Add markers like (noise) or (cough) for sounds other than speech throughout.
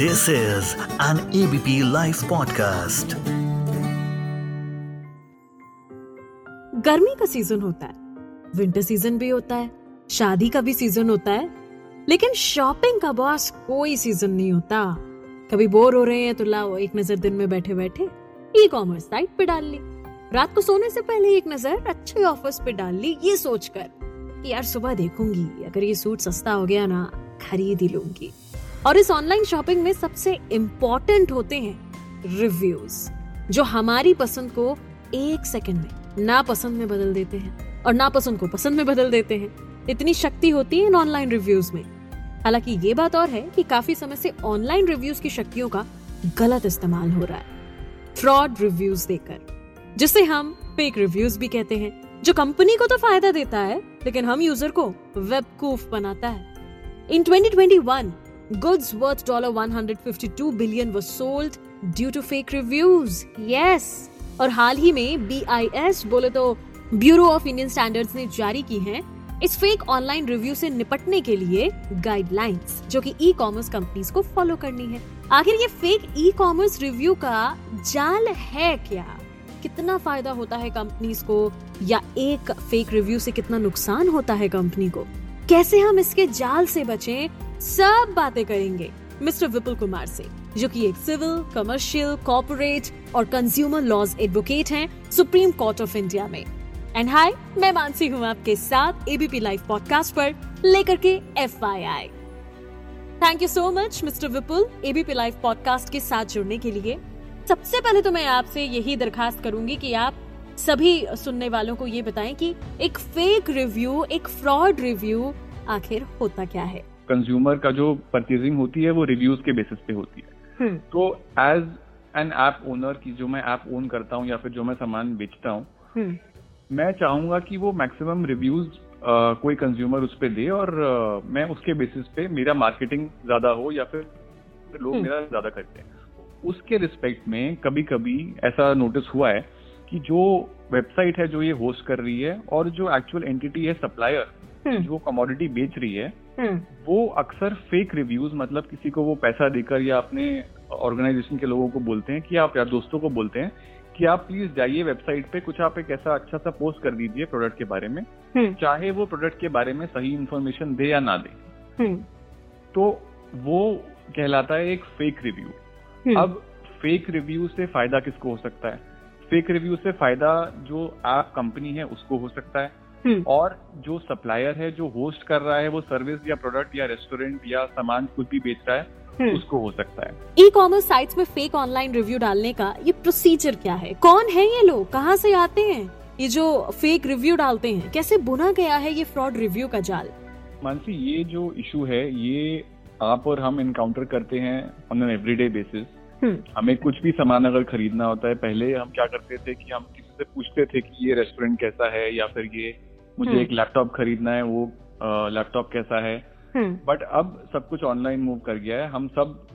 This is an ABP Life podcast. गर्मी का season होता है। विंटर सीज़न भी होता है। शादी का भी सीज़न होता है। लेकिन शॉपिंग का बॉस कोई सीज़न नहीं होता। कभी बोर हो रहे हैं तो लाओ, एक नज़र दिन में बैठे बैठे ई कॉमर्स साइट पे डाल ली। रात को सोने से पहले एक नज़र अच्छे ऑफर्स पे डाल ली, ये सोचकर कि यार सुबह देखूँगी, अगर ये सूट सस्ता हो गया ना, खरीद ही लूँगी। और इस ऑनलाइन शॉपिंग में सबसे इम्पोर्टेंट होते हैं रिव्यूज़ जो हमारी पसंद को एक सेकंड में, ना पसंद में बदल देते हैं और ना पसंद को पसंद में बदल देते हैं। इतनी शक्ति होती है इन ऑनलाइन रिव्यूज़ में। हालाँकि ये बात और है कि काफ़ी समय से ऑनलाइन रिव्यूज़ की शक्तियों का गलत इस्तेमाल हो रहा है। फ्रॉड रिव्यूज़ देकर, जिसे हम फेक रिव्यूज़ भी कहते हैं, जो कंपनी को तो फ़ायदा देता है, लेकिन हम यूज़र को वेबकूफ बनाता है। इन 2021 goods worth $152 billion were sold due to fake reviews. Yes. और हाल ही में BIS बोले तो ब्यूरो ऑफ़ इंडियन स्टैंडर्ड्स ने जारी की हैं इस फेक ऑनलाइन रिव्यू से निपटने के लिए गाइडलाइंस जो कि ई कॉमर्स कंपनीज़ को फॉलो करनी है। आखिर ये फेक ई कॉमर्स रिव्यू का जाल है क्या? कितना फ़ायदा होता है कंपनीज़ को? या एक फेक रिव्यू से कितना नुकसान होता है कंपनी को? कैसे हम इसके जाल से बचें? सब बातें करेंगे मिस्टर विपुल कुमार से, जो कि एक सिविल कमर्शियल कॉर्पोरेट और कंज्यूमर लॉज एडवोकेट हैं सुप्रीम कोर्ट ऑफ़ इंडिया में। एंड हाय मैं मानसी हूँ आपके साथ एबीपी लाइव पॉडकास्ट पर, लेकर के FII thank you so much mister Vipul ABP live podcast के साथ जुड़ने के लिए। सबसे पहले तो मैं आपसे यही दरखास्त करूँगी कि आप सभी सुनने वालों को ये बताएँ कि एक फेक रिव्यू एक फ्रॉड रिव्यू आखिर होता क्या है। कंज्यूमर का जो परचेजिंग होती है वो रिव्यूज़ के बेसिस पे होती है। हम्म, तो एज एन ऐप ओनर की जो मैं ऐप ओन करता हूँ या फिर जो मैं सामान बेचता हूँ हम्म, मैं चाहूँगा कि वो मैक्सिमम रिव्यूज़ कोई कंज्यूमर उस पर दे और uh, मैं उसके बेसिस पे मेरा मार्केटिंग ज़्यादा हो या फिर लोग हम्म। मेरा ज़्यादा करते हैं। उसके रिस्पेक्ट में कभी कभी ऐसा नोटिस हुआ है कि जो वेबसाइट है जो ये होस्ट कर रही है और जो एक्चुअल एंटिटी है सप्लायर जो कमोडिटी बेच रही है वो अक्सर फेक रिव्यूज़ मतलब किसी को वो पैसा देकर या अपने ऑर्गेनाइजेशन के लोगों को बोलते हैं कि आप या दोस्तों को बोलते हैं कि आप प्लीज़ जाइए वेबसाइट पे कुछ आप एक ऐसा अच्छा सा पोस्ट कर दीजिए प्रोडक्ट के बारे में हम्म, चाहे वो प्रोडक्ट के बारे में सही इन्फॉर्मेशन दे या ना दे। हम्म, तो वो कहलाता है एक फेक रिव्यू हम्म, अब फेक रिव्यू से फ़ायदा किसको हो सकता है? फेक रिव्यू से फ़ायदा जो ऐप कंपनी है उसको हो सकता है। हम्म, और जो सप्लायर है जो होस्ट कर रहा है वो सर्विस या प्रोडक्ट या रेस्टोरेंट या सामान कुछ भी बेच रहा है हम्म। उसको हो सकता है। ई कॉमर्स साइट्स में फेक ऑनलाइन रिव्यू डालने का ये प्रोसीजर क्या है? कौन है ये लोग? कहाँ से आते हैं? ये जो फेक रिव्यू डालते हैं कैसे बुना गया है ये फ्रॉड रिव्यू का जाल? मानसी ये जो इशू है ये आप और हम इनकाउंटर करते हैं on an everyday basis hmm, हमें कुछ भी सामान अगर खरीदना होता है पहले हम क्या करते थे कि हम किसी से पूछते थे कि ये रेस्टोरेंट कैसा है या फिर ये मुझे हम्म। एक लैपटॉप खरीदना है वो लैपटॉप कैसा है? हम्म, बट अब सब कुछ ऑनलाइन मूव कर गया है। हम सब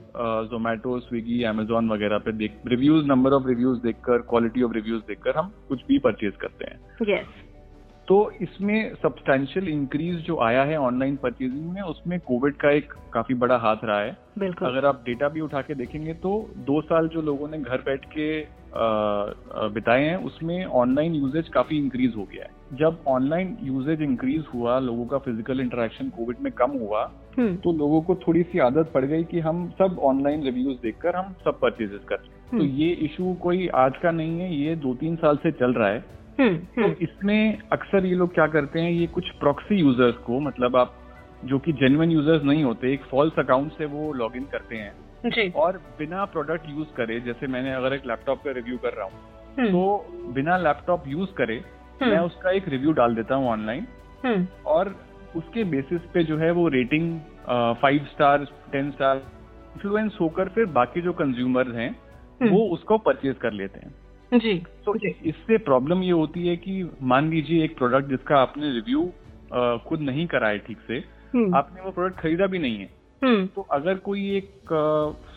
जोमेटो स्विगी एमेजोन वगैरह पे देख रिव्यूज़ नंबर ऑफ़ रिव्यूज़ देखकर क्वालिटी ऑफ़ रिव्यूज़ देखकर हम कुछ भी परचेज करते हैं। Yes, तो इसमें सब्सटैंशियल इंक्रीज जो आया है ऑनलाइन परचेजिंग में उसमें कोविड का एक काफ़ी बड़ा हाथ रहा है। बिल्कुल। अगर आप डेटा भी उठा के देखेंगे तो दो साल जो लोगों ने घर बैठ के बिताए हैं उसमें ऑनलाइन यूजेज काफ़ी इंक्रीज हो गया है। जब ऑनलाइन यूजेज इंक्रीज हुआ लोगों का फ़िज़िकल इंटरेक्शन कोविड में कम हुआ हम्म, तो लोगों को थोड़ी सी आदत पड़ गई कि हम सब ऑनलाइन रिव्यूज़ देखकर हम सब परचेजेस कर तो हम्म। ये इशू कोई आज का नहीं है ये दो तीन साल से चल रहा है। तो हम्म, इसमें अक्सर ये लोग क्या करते हैं ये कुछ प्रॉक्सी यूज़र्स को मतलब आप जो कि जेन्युइन यूज़र्स नहीं होते एक फॉल्स अकाउंट से वो लॉग इन करते हैं। जी। और बिना प्रोडक्ट यूज़ करे जैसे मैंने अगर एक लैपटॉप का रिव्यू कर रहा हूँ हम्म, तो बिना लैपटॉप यूज़ करे हम्म, मैं उसका एक रिव्यू डाल देता हूँ ऑनलाइन हम्म, और उसके बेसिस पे जो है वो rating five star ten star influence होकर फिर बाकी जो कंज्यूमर हैं हम्म। वो उसको परचेज कर लेते हैं। जी। तो इससे प्रॉब्लम ये होती है कि मान लीजिए एक प्रोडक्ट जिसका आपने रिव्यू खुद नहीं करा है ठीक से हम्म, आपने वो प्रोडक्ट खरीदा भी नहीं है। हम्म, तो अगर कोई एक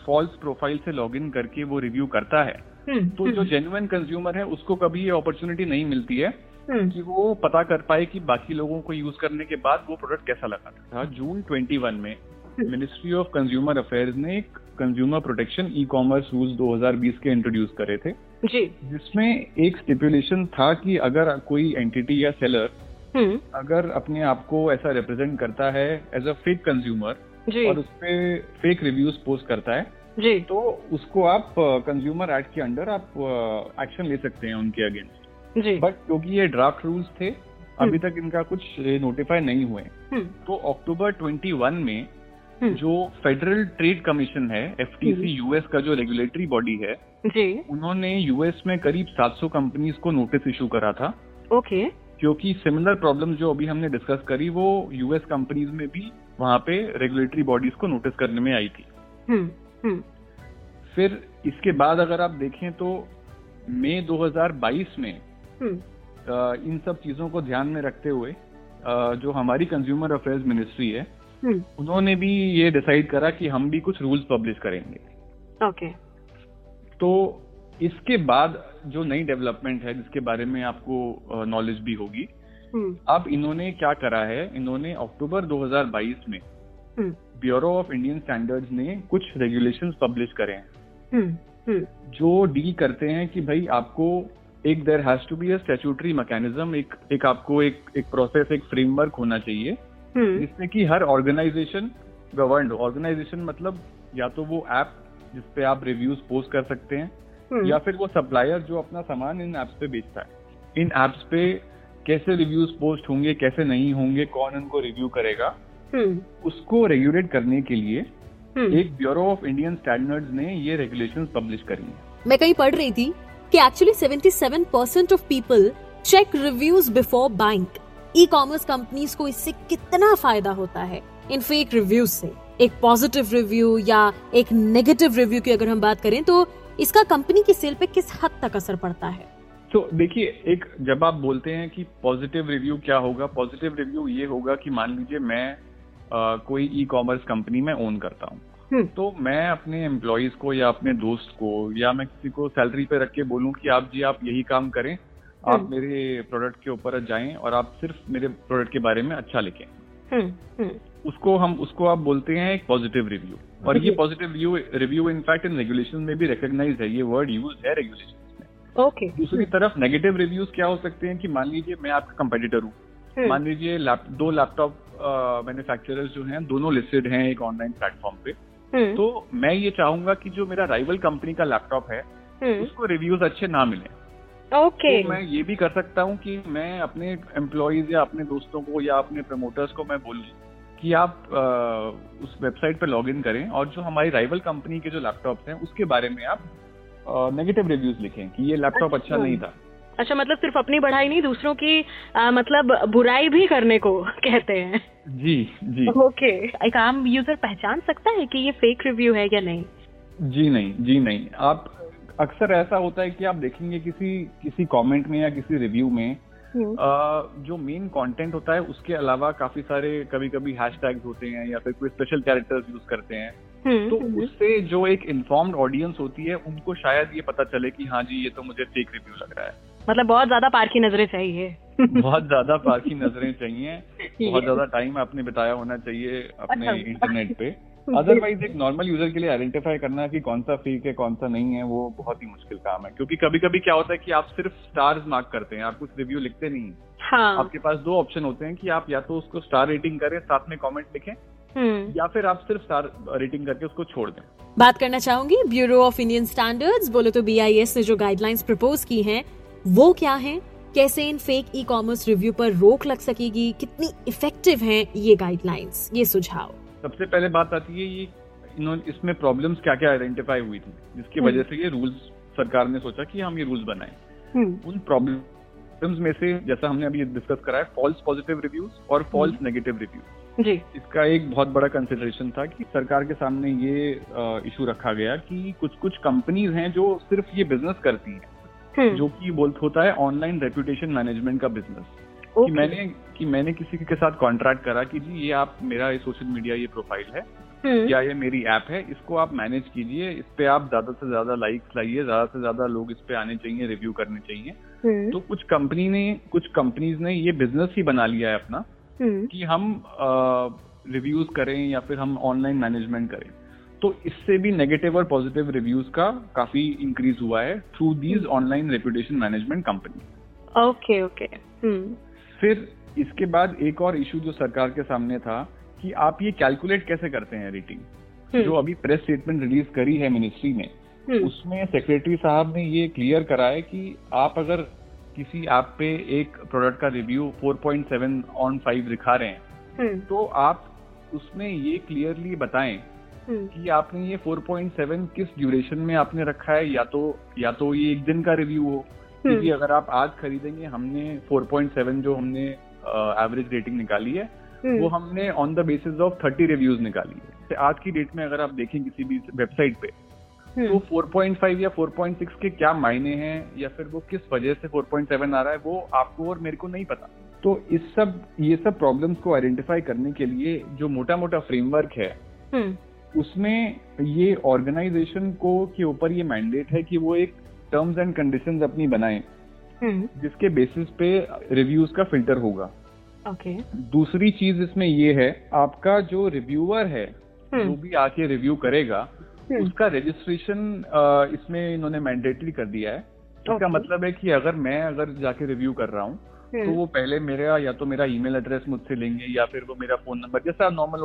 फॉल्स प्रोफ़ाइल से लॉगिन करके वो रिव्यू करता है हम्म, तो जो जेन्युन कंज्यूमर है उसको कभी ये अपॉर्चुनिटी नहीं मिलती है कि वो पता कर पाए कि बाकी लोगों को यूज़ करने के बाद वो प्रोडक्ट कैसा लगा था। जून 21 में मिनिस्ट्री ऑफ़ कंज्यूमर अफेयर्स ने एक consumer protection e commerce rules 2020 के इंट्रोड्यूस करे थे। जी। जिसमें एक स्टिपुलेशन था कि अगर कोई एंटिटी या सेलर हम्म। अगर अपने आप को ऐसा रिप्रेजेंट करता है एज अ फेक कंज्यूमर और उस पे फेक रिव्यूज़ पोस्ट करता है जी। तो उसको आप कंज्यूमर एक्ट के अंडर आप एक्शन ले सकते हैं उनके अगेंस्ट जी। बट क्योंकि ये ड्राफ्ट रूल्स थे अभी तक इनका कुछ नोटिफाई नहीं हुए। हम्म। तो अक्टूबर 21 में हम्म। जो फेडरल ट्रेड कमीशन है एफटीसी यूएस का जो रेगुलेटरी बॉडी है जी। उन्होंने यूएस में करीब 700 कंपनीज़ को नोटिस इशू करा था। ओके क्योंकि सिमिलर प्रॉब्लम जो अभी हमने डिस्कस करी वो यूएस कंपनीज़ में भी वहाँ पे रेगुलेटरी बॉडीज को नोटिस करने में आई थी। हम्म हम्म। फिर इसके बाद अगर आप देखें तो मई 2022 में हम्म। इन सब चीज़ों को ध्यान में रखते हुए जो हमारी कंज्यूमर अफेयर्स मिनिस्ट्री है उन्होंने भी ये डिसाइड करा कि हम भी कुछ रूल्स पब्लिश करेंगे। ओके तो इसके बाद जो नई डेवलपमेंट है जिसके बारे में आपको नॉलेज भी होगी हम्म। अब इन्होंने क्या करा है? इन्होंने अक्टूबर 2022 में हम्म। ब्यूरो ऑफ़ इंडियन स्टैंडर्ड्स ने कुछ रेगुलेशंस पब्लिश करे हैं। हम्म हम्म। जो डील करते हैं कि भाई आपको एक there has to be a statutory mechanism एक एक आपको एक एक प्रोसेस एक फ्रेमवर्क होना चाहिए हम्म। जिसमें कि हर ऑर्गेनाइजेशन गवर्न ऑर्गेनाइजेशन मतलब या तो वो ऐप जिसपे आप रिव्यूज़ पोस्ट कर सकते हैं हम्म। या फिर वो सप्लायर जो अपना सामान इन एप्स पे बेचता है। इन एप्स पे कैसे रिव्यूज़ पोस्ट होंगे कैसे नहीं होंगे कौन उनको रिव्यू करेगा हम्म। उसको रेगुलेट करने के लिए हम्म। एक ब्यूरो ऑफ़ इंडियन स्टैंडर्ड्स ने ये रेगुलेशन पब्लिश करी है। मैं कहीं पढ़ रही थी कि actually 77% of people check reviews before buying e commerce companies को इससे कितना फ़ायदा होता है इन फेक रिव्यूज़ से? एक पॉजिटिव रिव्यू या एक नेगेटिव रिव्यू की अगर हम बात करें तो इसका कंपनी की सेल पे किस हद तक असर पड़ता है तो देखिए एक जब आप बोलते हैं कि पॉजिटिव रिव्यू क्या होगा पॉजिटिव रिव्यू ये होगा कि मान लीजिए मैं अ, कोई ई कॉमर्स कंपनी में ओन करता हूँ हम्म। तो मैं अपने एम्प्लॉयज़ को या अपने दोस्त को या मैं किसी को सैलरी पे रख के बोलूँ कि आप जी आप यही काम करें आप हम्म। मेरे प्रोडक्ट के ऊपर जाएँ और आप सिर्फ़ मेरे प्रोडक्ट के बारे में अच्छा लिखें हम्म उसको हम उसको आप बोलते हैं एक पॉजिटिव रिव्यू और ये positive review review in fact in regulation में भी रिकॉग्नाइज है ये वर्ड यूज़ है रेगुलेशन में। ओके दूसरी तरफ़ नेगेटिव रिव्यूज़ क्या हो सकते हैं कि मान लीजिए मैं आपका कंपेटिटर हूँ। मान लीजिए दो लैपटॉप मैन्युफैक्चरर्स जो हैं दोनों लिस्टेड हैं एक ऑनलाइन प्लेटफॉर्म पे। हम्म तो मैं ये चाहूँगा कि जो मेरा राइवल कंपनी का लैपटॉप है हम्म उसको रिव्यूज़ अच्छे ना मिले। ओके तो मैं ये भी कर सकता हूँ कि मैं अपने एम्प्लॉयज़ या अपने दोस्तों को या अपने प्रमोटर्स को मैं बोलूँ कि आप अ, उस वेबसाइट पर लॉग इन करें और जो हमारी राइवल कंपनी के जो लैपटॉप्स हैं उसके बारे में आप नेगेटिव रिव्यूज़ लिखें कि ये लैपटॉप अच्छा अच्छा। नहीं था। अच्छा मतलब सिर्फ़ अपनी बढ़ाई नहीं दूसरों की आ, मतलब बुराई भी करने को (laughs) कहते हैं। जी जी। ओके। एक आम यूज़र पहचान सकता है कि ये फेक रिव्यू है या नहीं? जी नहीं जी नहीं। आप अक्सर ऐसा होता है कि आप देखेंगे किसी किसी कमेंट में या किसी रिव्यू में जो मेन कंटेंट होता है उसके अलावा काफ़ी सारे कभी कभी हैशटैग्स होते हैं या फिर कोई स्पेशल कैरेक्टर्स यूज़ करते हैं। हम्म, तो हम्म, उससे जो एक इन्फॉर्म्ड ऑडियंस होती है उनको शायद ये पता चले कि हाँ जी ये तो मुझे फेक रिव्यू लग रहा है। मतलब बहुत ज़्यादा पार की नज़रें चाहिए। (laughs) बहुत ज़्यादा पारखी नज़रें चाहिए। (laughs) बहुत ज़्यादा टाइम आपने बिताया होना चाहिए अपने अच्छा। इंटरनेट पे। अदरवाइज़ एक नॉर्मल यूज़र के लिए आइडेंटिफाई करना कि कौन सा फेक है कौन सा नहीं है वो बहुत ही मुश्किल काम है। क्योंकि कभी कभी क्या होता है कि आप सिर्फ़ स्टार्स मार्क करते हैं आप कुछ रिव्यू लिखते नहीं हाँ। आपके पास दो ऑप्शन होते हैं कि आप या तो उसको स्टार रेटिंग करें साथ में कमेंट लिखें हम्म। या फिर आप सिर्फ़ स्टार रेटिंग करके उसको छोड़ दें। बात करना चाहूँगी ब्यूरो ऑफ़ इंडियन स्टैंडर्ड्स बोले तो बीआईएस ने जो गाइडलाइंस प्रपोज की हैं वो क्या हैं? कैसे इन फेक ई कॉमर्स रिव्यू पर रोक लग सकेगी? कितनी इफ़ेक्टिव हैं ये गाइडलाइंस ये सुझाव। सबसे पहले बात आती है ये इन्होंने इसमें प्रॉब्लम्स क्या क्या आइडेंटिफाई हुई थी? जिसकी हम्म। वजह से ये रूल्स सरकार ने सोचा कि हम ये रूल्स बनाएँ। हम्म। उन प्रॉब्लम्स में से जैसा हमने अभी डिस्कस करा है फॉल्स पॉजिटिव रिव्यूज़ और फॉल्स नेगेटिव रिव्यूज़ जी। इसका एक बहुत बड़ा कंसिडरेशन था कि सरकार के सामने ये इशू रखा गया कि कुछ कुछ कंपनीज़ हैं जो सिर्फ़ ये बिज़नेस करती हैं हम्म। जो कि बोल होता है ऑनलाइन रेपुटेशन मैनेजमेंट का बिज़नेस कि मैंने कि मैंने किसी के साथ कॉन्ट्रैक्ट करा कि जी ये आप मेरा ये सोशल मीडिया ये प्रोफ़ाइल है हम्म। या ये मेरी ऐप है इसको आप मैनेज कीजिए इस पे आप ज़्यादा से ज़्यादा लाइक्स लाइए ज़्यादा से ज़्यादा लोग इस पे आने चाहिए रिव्यू करने चाहिए। हम्म। तो कुछ कंपनी ने कुछ कंपनीज़ ने ये बिज़नेस ही बना लिया है अपना हम्म। कि हम रिव्यूज़ करें या फिर हम ऑनलाइन मैनेजमेंट करें। तो इससे भी नेगेटिव और पॉजिटिव रिव्यूज़ का काफ़ी इंक्रीज हुआ है through these online reputation management company okay okay फिर इसके बाद एक और इशू जो सरकार के सामने था कि आप ये कैलकुलेट कैसे करते हैं रेटिंग हम्म, जो अभी प्रेस स्टेटमेंट रिलीज़ करी है मिनिस्ट्री ने हम्म, उसमें सेक्रेटरी साहब ने ये क्लियर करा है कि आप अगर किसी ऐप पे एक प्रोडक्ट का रिव्यू 4.7 ऑन 5 दिखा रहे हैं हम्म, तो आप उसमें ये क्लियरली बताएँ कि आपने ये 4.7 किस ड्यूरेशन में आपने रखा है या तो या तो ये एक दिन का रिव्यू हो क्योंकि अगर आप आज खरीदेंगे हमने 4.7 जो हमने एवरेज रेटिंग निकाली है हम्म, वो हमने on the basis of 30 reviews निकाली है। तो आज की डेट में अगर आप देखें किसी भी वेबसाइट पे हम्म, तो 4.5 या 4.6 के क्या मायने हैं या फिर वो किस वजह से 4.7 आ रहा है वो आपको और मेरे को नहीं पता। तो इस सब ये सब प्रॉब्लम्स को आइडेंटिफाई करने के लिए जो मोटा मोटा फ्रेमवर्क है हम्म, उसमें ये ऑर्गेनाइजेशन को के ऊपर ये मैंडेट है कि वो एक टर्म्स एंड कंडीशंस अपनी बनाएँ हम्म, जिसके बेसिस पे रिव्यूज़ का फ़िल्टर होगा। ओके दूसरी चीज़ इसमें ये है आपका जो रिव्यूअर है हम्म, जो भी आके रिव्यू करेगा हम्म, उसका रजिस्ट्रेशन इसमें इन्होंने मैंडेटरी कर दिया है। इसका Okay. मतलब है कि अगर मैं अगर जाके रिव्यू कर रहा हूँ तो वो पहले मेरा या तो मेरा ईमेल एड्रेस मुझसे लेंगे या फिर वो मेरा फ़ोन नंबर जैसा नॉर्मल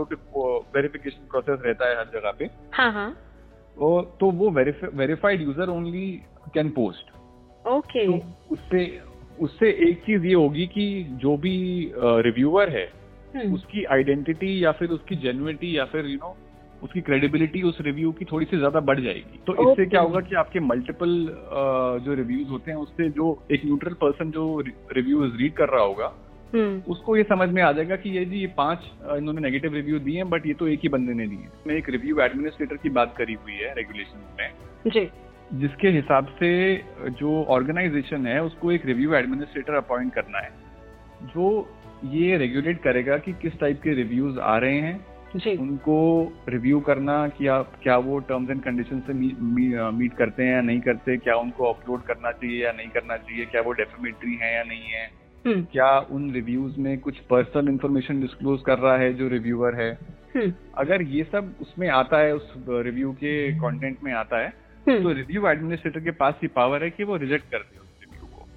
वेरिफिकेशन प्रोसेस रहता है हर जगह पे। हाँ हाँ। तो वो verified user only can post okay उससे उससे एक चीज़ ये होगी कि जो भी रिव्यूअर है हम्म, उसकी आइडेंटिटी या फिर उसकी जेन्युइनिटी या फिर यू नो उसकी क्रेडिबिलिटी उस रिव्यू की थोड़ी सी ज़्यादा बढ़ जाएगी। तो okay. इससे क्या होगा कि आपके मल्टीपल जो रिव्यूज़ होते हैं उससे जो एक न्यूट्रल पर्सन जो रिव्यूज़ रीड कर रहा होगा उसको ये समझ में आ जाएगा कि ये जी ये पाँच इन्होंने नेगेटिव रिव्यू दिए हैं बट ये तो एक ही बंदे ने दिए मैं एक रिव्यू एडमिनिस्ट्रेटर की बात करी हुई है रेगुलेशन में। जी। जिसके हिसाब से जो ऑर्गेनाइजेशन है उसको एक रिव्यू एडमिनिस्ट्रेटर अपॉइंट करना है। जो ये रेगुलेट करेगा कि किस टाइप के रिव्यूज़ आ रहे हैं जी। उनको रिव्यू करना कि आप क्या वो टर्म्स एंड कंडीशन से मीट मी, मीट करते हैं या नहीं करते क्या उनको अपलोड करना चाहिए या नहीं करना चाहिए क्या वो डेफिमेटरी है या नहीं है। हम्म, क्या उन रिव्यूज़ में कुछ पर्सनल इंफॉर्मेशन डिस्क्लोज कर रहा है जो रिव्यूअर है? हम्म, अगर ये सब उसमें आता है उस रिव्यू के कंटेंट में आता है हम्म, तो रिव्यू एडमिनिस्ट्रेटर के पास ही पावर है कि वो रिजेक्ट कर दे उस रिव्यू को।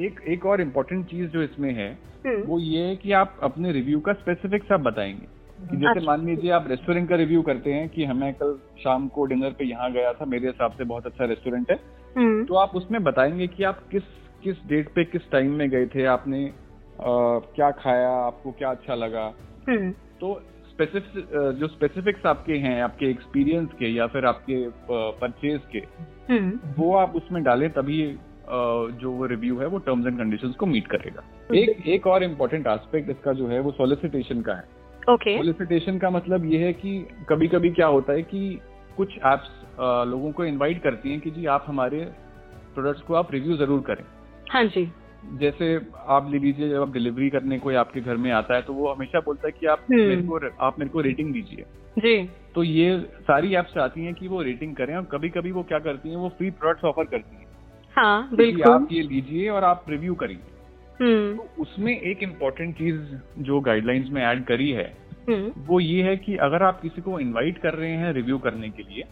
एक एक और इम्पोर्टेंट चीज़ जो इसमें है हम्म, वो ये है कि आप अपने रिव्यू का स्पेसिफिक सब बताएँगे। कि जैसे अच्छा। मान लीजिए आप रेस्टोरेंट का रिव्यू करते हैं कि हमें कल शाम को डिनर पे यहाँ गया था मेरे हिसाब से बहुत अच्छा रेस्टोरेंट है। हम्म, तो आप उसमें बताएँगे कि आप किस किस डेट पे किस टाइम में गए थे? आपने अ, क्या खाया? आपको क्या अच्छा लगा? हम्म, तो स्पेसिफिक जो स्पेसिफिक्स आपके हैं आपके एक्सपीरियंस के या फिर आपके परचेज के हम्म, वो आप उसमें डालें तभी जो वो रिव्यू है वो टर्म्स एंड कंडीशंस को मीट करेगा। एक एक और इम्पोर्टेंट एस्पेक्ट इसका जो है वो सोलिसिटेशन का है। ओके। सोलिसिटेशन का मतलब ये है कि कभी कभी क्या होता है कि कुछ एप्स लोगों को इनवाइट करती हैं कि जी आप हमारे प्रोडक्ट्स को आप रिव्यू ज़रूर करें। हाँ जी। जैसे आप ले लीजिए जब आप डिलीवरी करने कोई आपके घर में आता है तो वो हमेशा बोलता है कि आप हम्म। मेरे को आप मेरे को रेटिंग दीजिए। जी। तो ये सारी एप्स चाहती हैं कि वो रेटिंग करें और कभी कभी वो क्या करती हैं वो फ्री प्रोडक्ट्स ऑफ़र करती हैं। हाँ बिल्कुल। आप ये लीजिए और आप रिव्यू करिए। हम्म, तो उसमें एक इम्पोर्टेंट चीज़ जो गाइडलाइंस में ऐड करी है हम्म, वो ये है कि अगर आप किसी को इनवाइट कर रहे हैं रिव्यू करने के लिए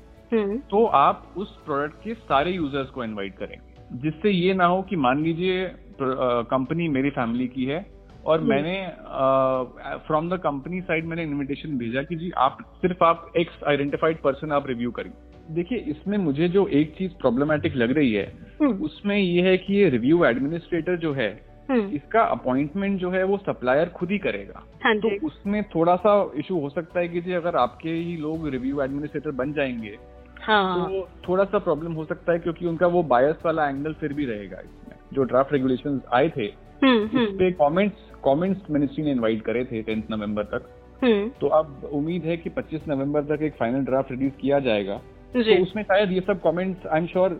तो आप उस प्रोडक्ट के सारे यूज़र्स को इनवाइट करेंगे। जिससे ये ना हो कि मान लीजिए कंपनी मेरी फैमिली की है और हम्म। मैंने फ्रॉम द कंपनी साइड मैंने इनविटेशन भेजा कि जी आप सिर्फ़ आप एक्स आइडेंटिफाइड पर्सन आप रिव्यू करिए। देखिए इसमें मुझे जो एक चीज़ प्रॉब्लमेटिक लग रही है हम्म, उसमें ये है कि ये रिव्यू एडमिनिस्ट्रेटर जो है हम्म, इसका अपॉइंटमेंट जो है वो सप्लायर खुद ही करेगा। हाँ तो उसमें थोड़ा सा इशू हो सकता है कि जी अगर आपके ही लोग रिव्यू एडमिनिस्ट्रेटर बन जाएँगे हाँ। तो थोड़ा सा प्रॉब्लम हो सकता है क्योंकि उनका वो बायस वाला एंगल फिर भी रहेगा इसमें। जो ड्राफ्ट रेगुलेशन आए थे हम्म, उस हम्म, पे कमेंट्स कमेंट्स मिनिस्ट्री ने इनवाइट करे थे टेंथ नवंबर तक। हम्म, तो अब उम्मीद है कि 25 नवंबर तक एक फाइनल ड्राफ्ट रिलीज़ किया जाएगा। तो उसमें शायद ये सब comments I am sure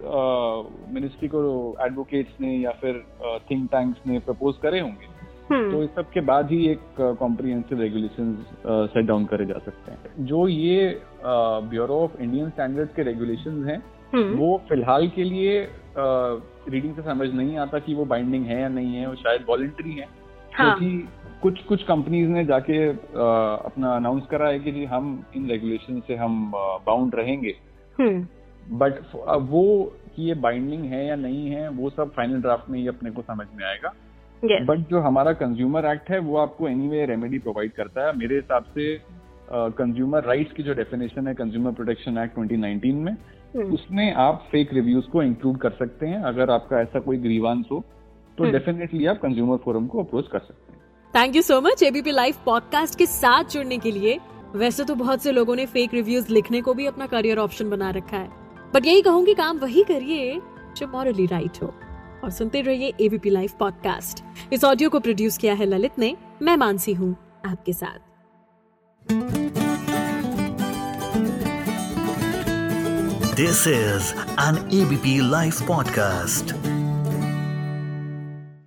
ministry को एडवोकेट्स ने या फिर थिंक टैंक्स ने प्रपोज करे होंगे। तो हम्म, इस सब के बाद ही एक कॉम्प्रिहेंसिव रेगुलेशन सेट डाउन करे जा सकते हैं। जो ये ब्यूरो ऑफ़ इंडियन स्टैंडर्ड्स के रेगुलेशन हैं हम्म, वो फ़िलहाल के लिए रीडिंग से समझ नहीं आता कि वो बाइंडिंग है या नहीं है वो शायद वॉलेंट्री है। हाँ। क्योंकि कुछ कुछ कंपनीज़ ने जाके आ, अपना अनाउंस करा है कि जी हम इन रेगुलेशन से हम बाउंड रहेंगे। बट हम्म वो कि ये बाइंडिंग है या नहीं है वो सब फाइनल ड्राफ्ट में ही अपने को समझ में आएगा। Yes. बट जो हमारा कंज्यूमर एक्ट है वो आपको एनी वे रेमेडी प्रोवाइड करता है। मेरे हिसाब से कंज्यूमर uh, राइट्स की जो डेफिनेशन है कंज्यूमर प्रोटेक्शन एक्ट 2019 में हम्म, उसमें आप फेक रिव्यूज़ को इंक्लूड कर सकते हैं। अगर आपका ऐसा कोई ग्रीवांस हो तो। डेफिनेटली आप कंज्यूमर फोरम को अप्रोच कर सकते हैं। Thank you so much ABP live podcast के साथ जुड़ने के लिए। वैसे तो बहुत से लोगों ने फेक रिव्यूज़ लिखने को भी अपना करियर ऑप्शन बना रखा है। बट यही कहूँगी काम वही करिए जो मॉरली राइट हो। और सुनते रहिए एबीपी लाइव पॉडकास्ट इस ऑडियो को प्रोड्यूस किया है ललित ने। मैं मानसी हूँ आपके साथ। This is an ABP live podcast.